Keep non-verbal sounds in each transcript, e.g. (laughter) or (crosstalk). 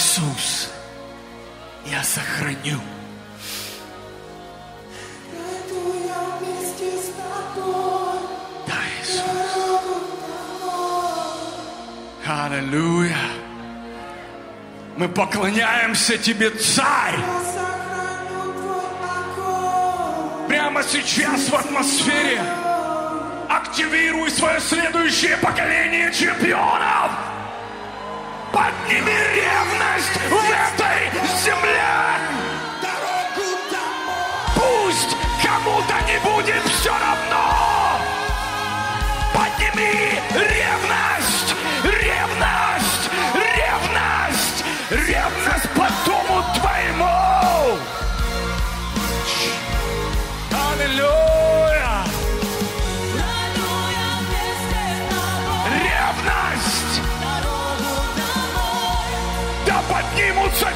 Иисус, я сохраню. Да, Иисус. Аллилуйя. Мы поклоняемся Тебе, Царь. Прямо сейчас в атмосфере активируй свое следующее поколение чемпионов. Подними ревность в этой земле. Пусть кому-то не будет все равно.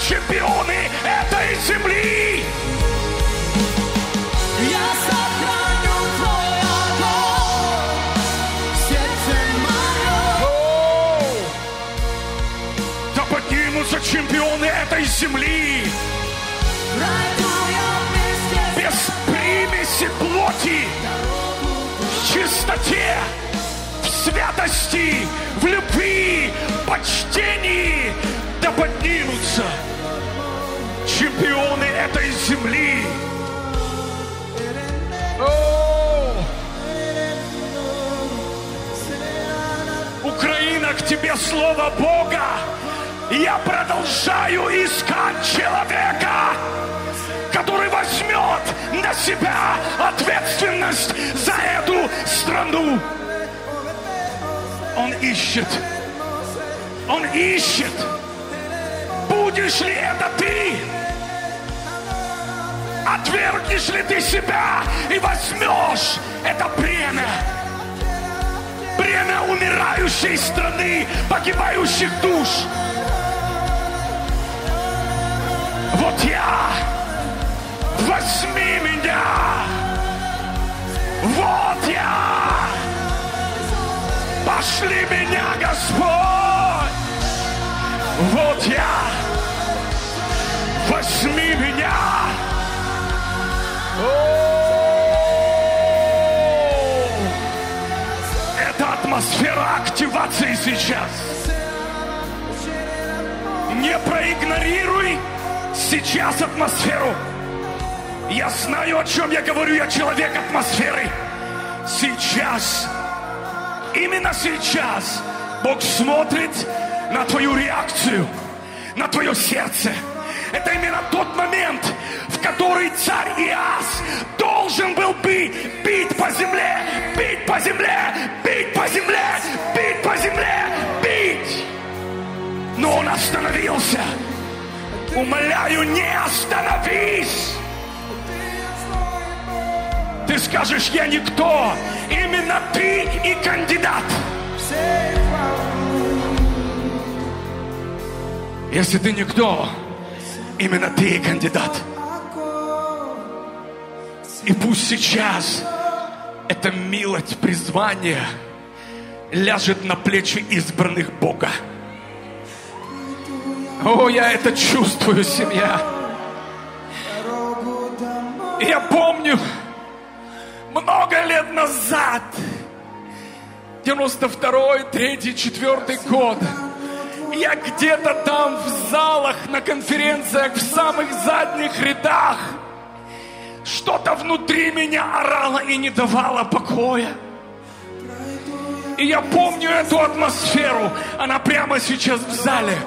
Чемпионы этой земли! Я сохраню твой огонь в сердце моем. Оу! Да поднимутся чемпионы этой земли! Без примеси плоти, в чистоте, в святости, в любви, почтении, да поднимутся чемпионы этой земли. О! Украина, к тебе слово Бога. Я продолжаю искать человека, который возьмет на себя ответственность за эту страну. Он ищет. Он ищет. Будешь ли это ты? Отвергнешь ли ты себя и возьмешь это бремя? Бремя умирающей страны, погибающих душ. Вот я, возьми меня. Вот я, пошли меня, Господь. Вот я, Это атмосфера активации сейчас. Не проигнорируй сейчас атмосферу. Я знаю, о чем я говорю, я человек атмосферы. Сейчас, именно сейчас, Бог смотрит на твою реакцию, на твое сердце. Это именно тот момент, Умоляю, не остановись! Ты скажешь, я никто. Именно ты и кандидат. Если ты никто, именно ты и кандидат. И пусть сейчас эта милость призвания ляжет на плечи избранных Бога. О, я это чувствую, семья. Я помню, много лет назад, 92-й, 3 4 год, я где-то там в залах, на конференциях, в самых задних рядах, что-то внутри меня орало и не давало покоя. И я помню эту атмосферу. Она прямо сейчас в зале.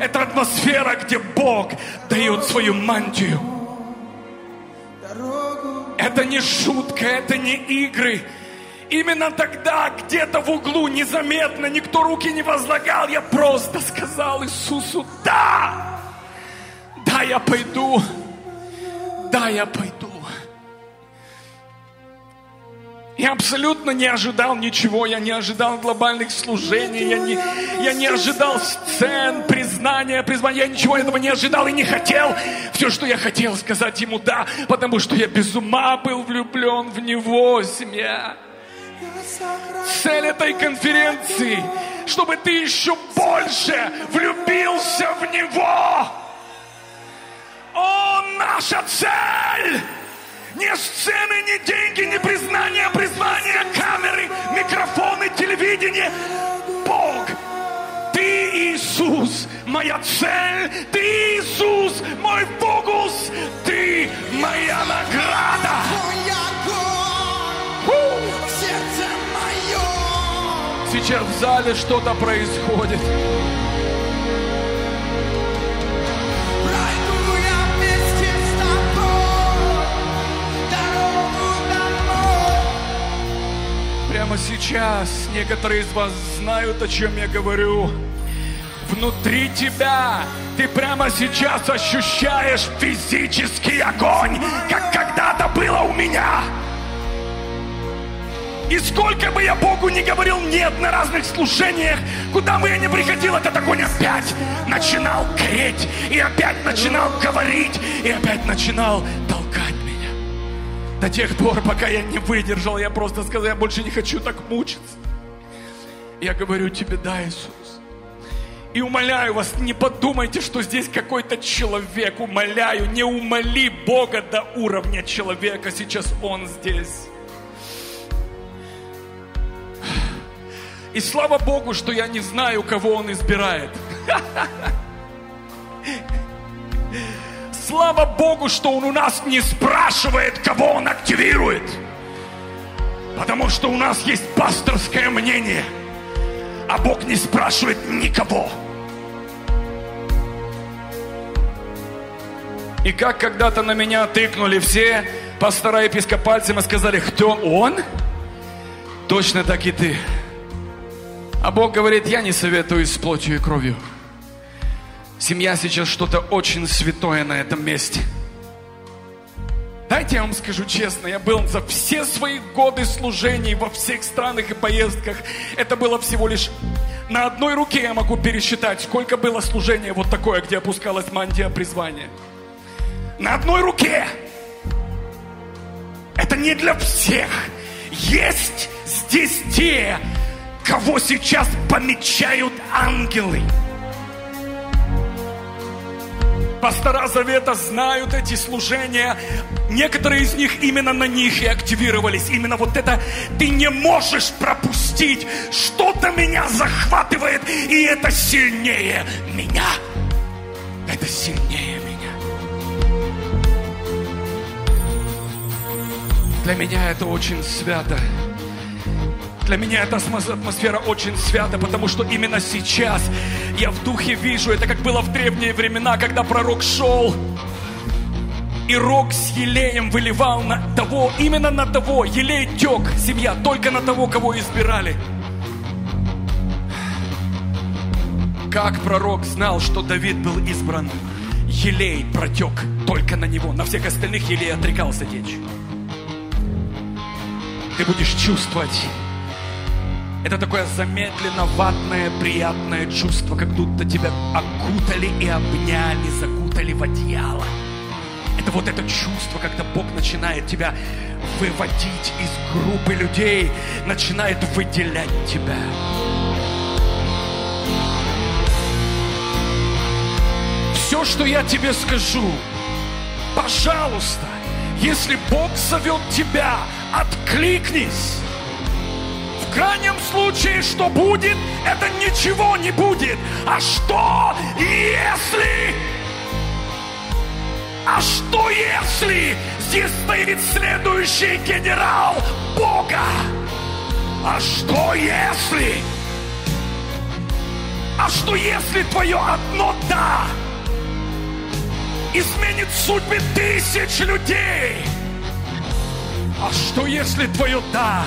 Это атмосфера, где Бог дает свою мантию. Это не шутка, это не игры. Именно тогда, где-то в углу, незаметно, никто руки не возлагал, я просто сказал Иисусу, да, да, я пойду, да, я пойду. Я абсолютно не ожидал ничего, я не ожидал глобальных служений, я не, я не ожидал сцен, признания, призвания, я ничего этого не ожидал и не хотел. Все, что я хотел, сказать ему да, потому что я без ума был влюблен в него, семья. Цель этой конференции чтобы ты еще больше влюбился в Него. О, наша цель! Не сцены, не деньги, не признание, признание, камеры, микрофоны, телевидение. Бог, Ты Иисус, моя цель, Ты Иисус, мой фокус, Ты моя награда. Сейчас в зале что-то происходит. Сейчас некоторые из вас знают, о чем я говорю. Внутри тебя ты прямо сейчас ощущаешь физический огонь, как когда-то было у меня. И сколько бы я Богу не говорил нет на разных служениях, куда бы я ни приходил, этот огонь опять начинал гореть, и опять начинал говорить, и опять начинал толкать. До тех пор, пока я не выдержал, я просто сказал, я больше не хочу так мучиться. Я говорю тебе, да, Иисус. И умоляю вас, не подумайте, что здесь какой-то человек. Умоляю, не умоли Бога до уровня человека. Сейчас Он здесь. И слава Богу, что я не знаю, кого Он избирает. (laughs) Слава Богу, что Он у нас не спрашивает, кого Он активирует. Потому что у нас есть пасторское мнение, а Бог не спрашивает никого. И как когда-то на меня тыкнули все пастора епископальцем и сказали, кто он? Точно так и ты. А Бог говорит, я не советую с плотью и кровью. Семья сейчас что-то очень святое на этом месте. Дайте я вам скажу честно, я был за все свои годы служений во всех странах и поездках. Это было всего лишь на одной руке я могу пересчитать, сколько было служения вот такое, где опускалась мантия призвания. На одной руке. Это не для всех. Есть здесь те, кого сейчас помечают ангелы. Пастора Завета знают эти служения. Некоторые из них именно на них и активировались. Именно вот это ты не можешь пропустить. Что-то меня захватывает, и это сильнее меня. Это сильнее меня. Для меня это очень свято. Для меня эта атмос- атмосфера очень свята, потому что именно сейчас я в духе вижу, это как было в древние времена, когда пророк шел, и рог с елеем выливал на того, именно на того, елей тек, семья, только на того, кого избирали. Как пророк знал, что Давид был избран, елей протек только на него, на всех остальных елей отрекался течь. Ты будешь чувствовать это такое замедленно ватное, приятное чувство, как будто тебя окутали и обняли, закутали в одеяло. Это вот это чувство, когда Бог начинает тебя выводить из группы людей, начинает выделять тебя. Все, что я тебе скажу, пожалуйста, если Бог зовет тебя, откликнись. Крайнем случае, что будет, это ничего не будет. А что, если... А что, если здесь стоит следующий генерал Бога? А что, если... А что, если твое одно «да» изменит судьбы тысяч людей? А что, если твое «да»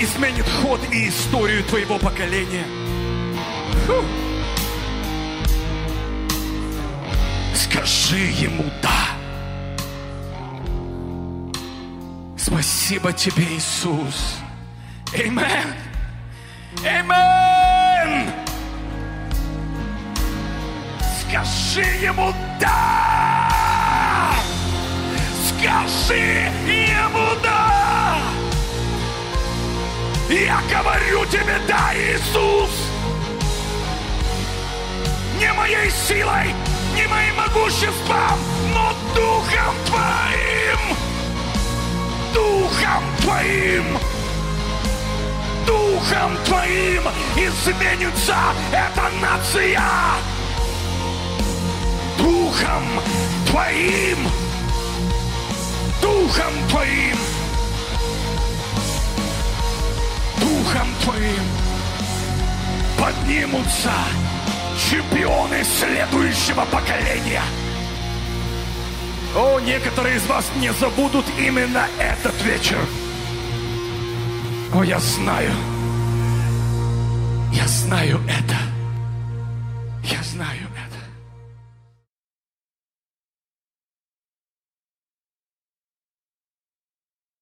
изменит ход и историю твоего поколения. Фу. Скажи ему «да». Спасибо тебе, Иисус. Амен. Амен. Скажи ему «да». Говорю тебе, да, Иисус! не моей силой, не моим могуществом, но Духом Твоим. Духом Твоим. Духом Твоим изменится эта нация. Духом Твоим. Духом Твоим. Духом Твоим поднимутся чемпионы следующего поколения. О, некоторые из вас не забудут именно этот вечер. О, я знаю. Я знаю это. Я знаю.